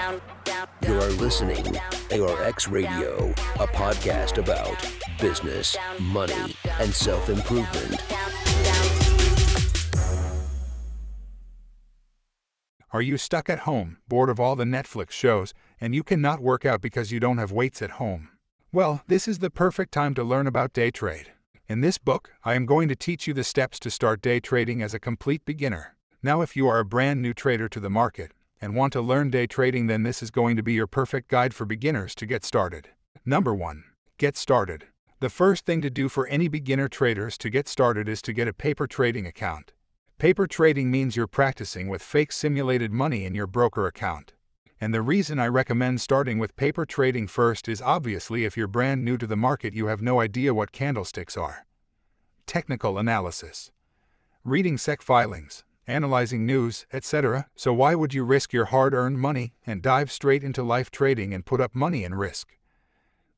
You are listening to ARX Radio, a podcast about business, money, and self improvement. Are you stuck at home, bored of all the Netflix shows, and you cannot work out because you don't have weights at home? Well, this is the perfect time to learn about day trade. In this book, I am going to teach you the steps to start day trading as a complete beginner. Now, if you are a brand new trader to the market and want to learn day trading, then this is going to be your perfect guide for beginners to get started. Number 1. Get started. The first thing to do for any beginner traders to get started is to get a paper trading account. Paper trading means you're practicing with fake simulated money in your broker account. And the reason I recommend starting with paper trading first is obviously if you're brand new to the market, you have no idea what candlesticks are. Technical analysis, reading SEC filings, analyzing news, etc. So, why would you risk your hard earned money and dive straight into life trading and put up money in risk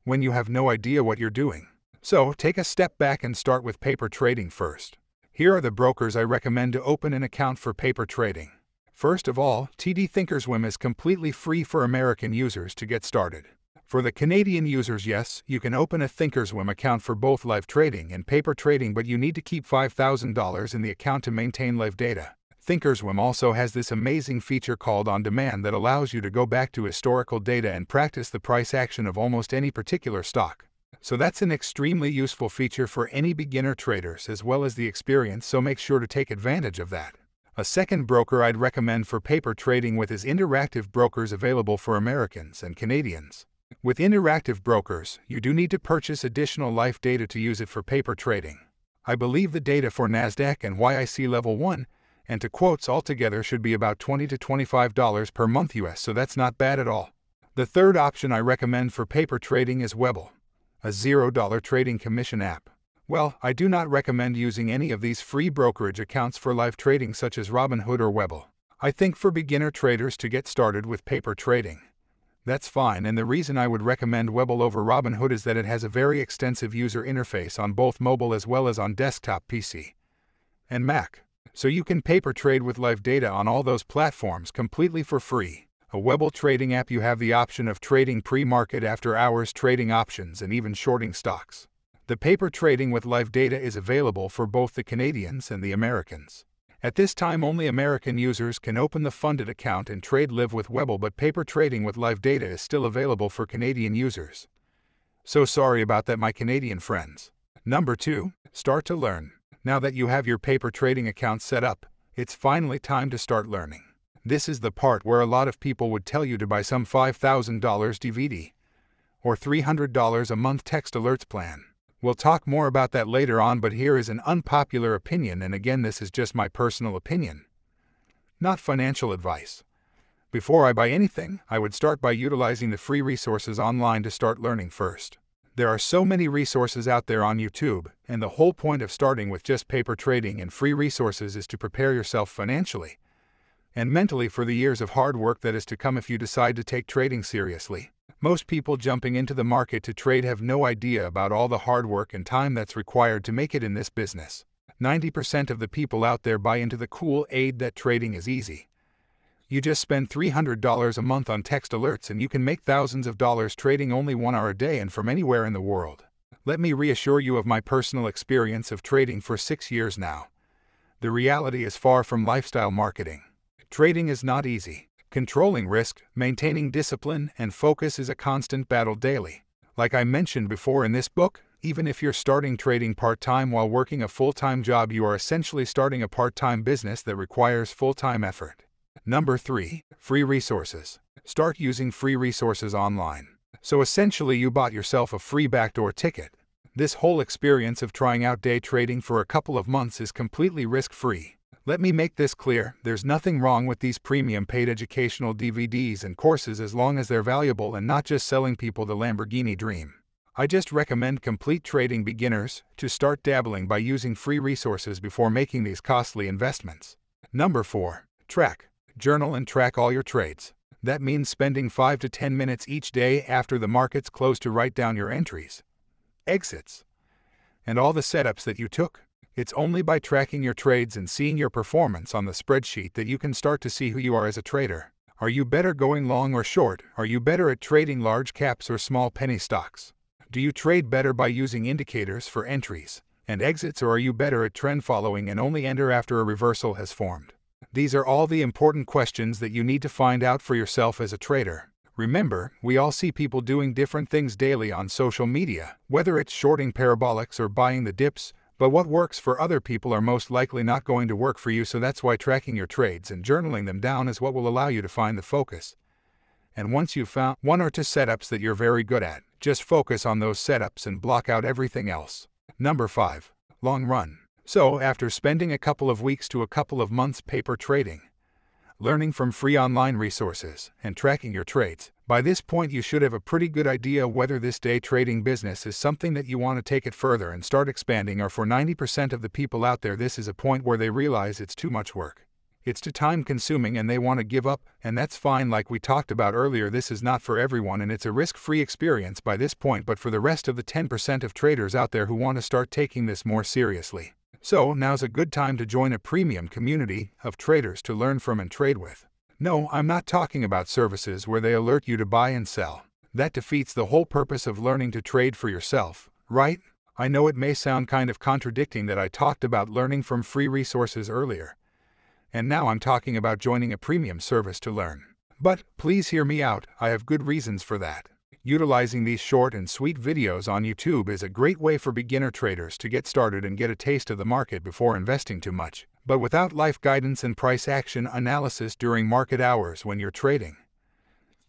when you have no idea what you're doing? So, take a step back and start with paper trading first. Here are the brokers I recommend to open an account for paper trading. First of all, TD Thinkorswim is completely free for American users to get started. For the Canadian users, yes, you can open a Thinkorswim account for both live trading and paper trading, but you need to keep $5,000 in the account to maintain live data. Thinkorswim also has this amazing feature called On Demand that allows you to go back to historical data and practice the price action of almost any particular stock. So that's an extremely useful feature for any beginner traders as well as the experience, so make sure to take advantage of that. A second broker I'd recommend for paper trading with is Interactive Brokers available for Americans and Canadians. With Interactive Brokers, you do need to purchase additional life data to use it for paper trading. I believe the data for NASDAQ and YIC Level 1 and to quotes altogether should be about 20 to $25 per month US, so that's not bad at all. The third option I recommend for paper trading is Webull a $0 trading commission app. Well, I do not recommend using any of these free brokerage accounts for live trading such as Robinhood or Webull. I think for beginner traders to get started with paper trading. That's fine, and the reason I would recommend Webull over Robinhood is that it has a very extensive user interface on both mobile as well as on desktop PC and Mac. So you can paper trade with live data on all those platforms completely for free a Webull trading app, you have the option of trading pre market after hours trading options and even shorting stocks. The paper trading with live data is available for both the Canadians and the Americans. At this time, only American users can open the funded account and trade live with Webull, but paper trading with live data is still available for Canadian users. So sorry about that, my Canadian friends. Number 2. Start to learn. Now that you have your paper trading account set up, it's finally time to start learning. This is the part where a lot of people would tell you to buy some $5,000 DVD or $300 a month text alerts plan. We'll talk more about that later on, but here is an unpopular opinion, and again, this is just my personal opinion, not financial advice. Before I buy anything, I would start by utilizing the free resources online to start learning first. There are so many resources out there on YouTube, and the whole point of starting with just paper trading and free resources is to prepare yourself financially and mentally for the years of hard work that is to come if you decide to take trading seriously. Most people jumping into the market to trade have no idea about all the hard work and time that's required to make it in this business. 90% of the people out there buy into the Kool-Aid that trading is easy. You just spend $300 a month on text alerts and you can make thousands of dollars trading only one hour a day and from anywhere in the world. Let me reassure you of my personal experience of trading for six years now. The reality is far from lifestyle marketing. Trading is not easy. Controlling risk, maintaining discipline, and focus is a constant battle daily. Like I mentioned before in this book, even if you're starting trading part time while working a full time job, you are essentially starting a part time business that requires full time effort. Number 3. Free resources. Start using free resources online. So essentially, you bought yourself a free backdoor ticket. This whole experience of trying out day trading for a couple of months is completely risk free. Let me make this clear there's nothing wrong with these premium paid educational DVDs and courses as long as they're valuable and not just selling people the Lamborghini dream. I just recommend complete trading beginners to start dabbling by using free resources before making these costly investments. Number 4. Track. Journal and track all your trades. That means spending 5 to 10 minutes each day after the markets close to write down your entries, exits, and all the setups that you took. It's only by tracking your trades and seeing your performance on the spreadsheet that you can start to see who you are as a trader. Are you better going long or short? Are you better at trading large caps or small penny stocks? Do you trade better by using indicators for entries and exits, or are you better at trend following and only enter after a reversal has formed? These are all the important questions that you need to find out for yourself as a trader. Remember, we all see people doing different things daily on social media, whether it's shorting parabolics or buying the dips, but what works for other people are most likely not going to work for you, so that's why tracking your trades and journaling them down is what will allow you to find the focus. And once you've found one or two setups that you're very good at, just focus on those setups and block out everything else. Number 5. Long run. So, after spending a couple of weeks to a couple of months paper trading, learning from free online resources, and tracking your trades. By this point, you should have a pretty good idea whether this day trading business is something that you want to take it further and start expanding, or for 90% of the people out there, this is a point where they realize it's too much work. It's too time consuming and they want to give up, and that's fine. Like we talked about earlier, this is not for everyone and it's a risk free experience by this point, but for the rest of the 10% of traders out there who want to start taking this more seriously. So, now's a good time to join a premium community of traders to learn from and trade with. No, I'm not talking about services where they alert you to buy and sell. That defeats the whole purpose of learning to trade for yourself, right? I know it may sound kind of contradicting that I talked about learning from free resources earlier. And now I'm talking about joining a premium service to learn. But please hear me out, I have good reasons for that. Utilizing these short and sweet videos on YouTube is a great way for beginner traders to get started and get a taste of the market before investing too much, but without life guidance and price action analysis during market hours when you're trading.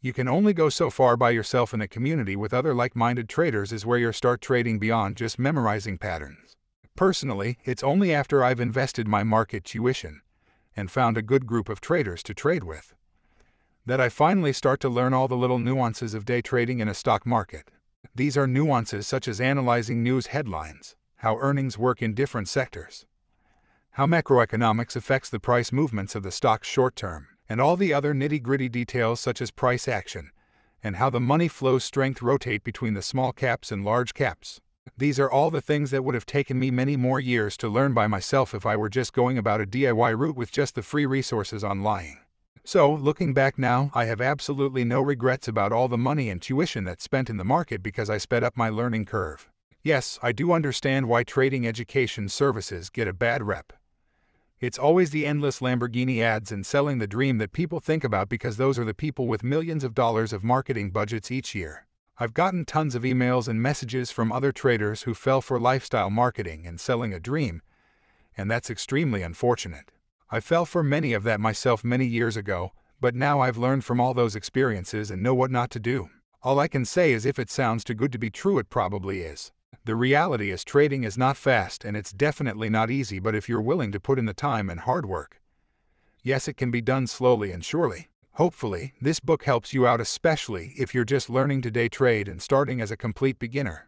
You can only go so far by yourself in a community with other like minded traders, is where you start trading beyond just memorizing patterns. Personally, it's only after I've invested my market tuition and found a good group of traders to trade with that I finally start to learn all the little nuances of day trading in a stock market. These are nuances such as analyzing news headlines, how earnings work in different sectors, how macroeconomics affects the price movements of the stock short term, and all the other nitty gritty details such as price action, and how the money flow strength rotate between the small caps and large caps. These are all the things that would have taken me many more years to learn by myself if I were just going about a DIY route with just the free resources on lying. So, looking back now, I have absolutely no regrets about all the money and tuition that's spent in the market because I sped up my learning curve. Yes, I do understand why trading education services get a bad rep. It's always the endless Lamborghini ads and selling the dream that people think about because those are the people with millions of dollars of marketing budgets each year. I've gotten tons of emails and messages from other traders who fell for lifestyle marketing and selling a dream, and that's extremely unfortunate. I fell for many of that myself many years ago, but now I've learned from all those experiences and know what not to do. All I can say is if it sounds too good to be true, it probably is. The reality is trading is not fast and it's definitely not easy, but if you're willing to put in the time and hard work, yes, it can be done slowly and surely. Hopefully, this book helps you out, especially if you're just learning to day trade and starting as a complete beginner.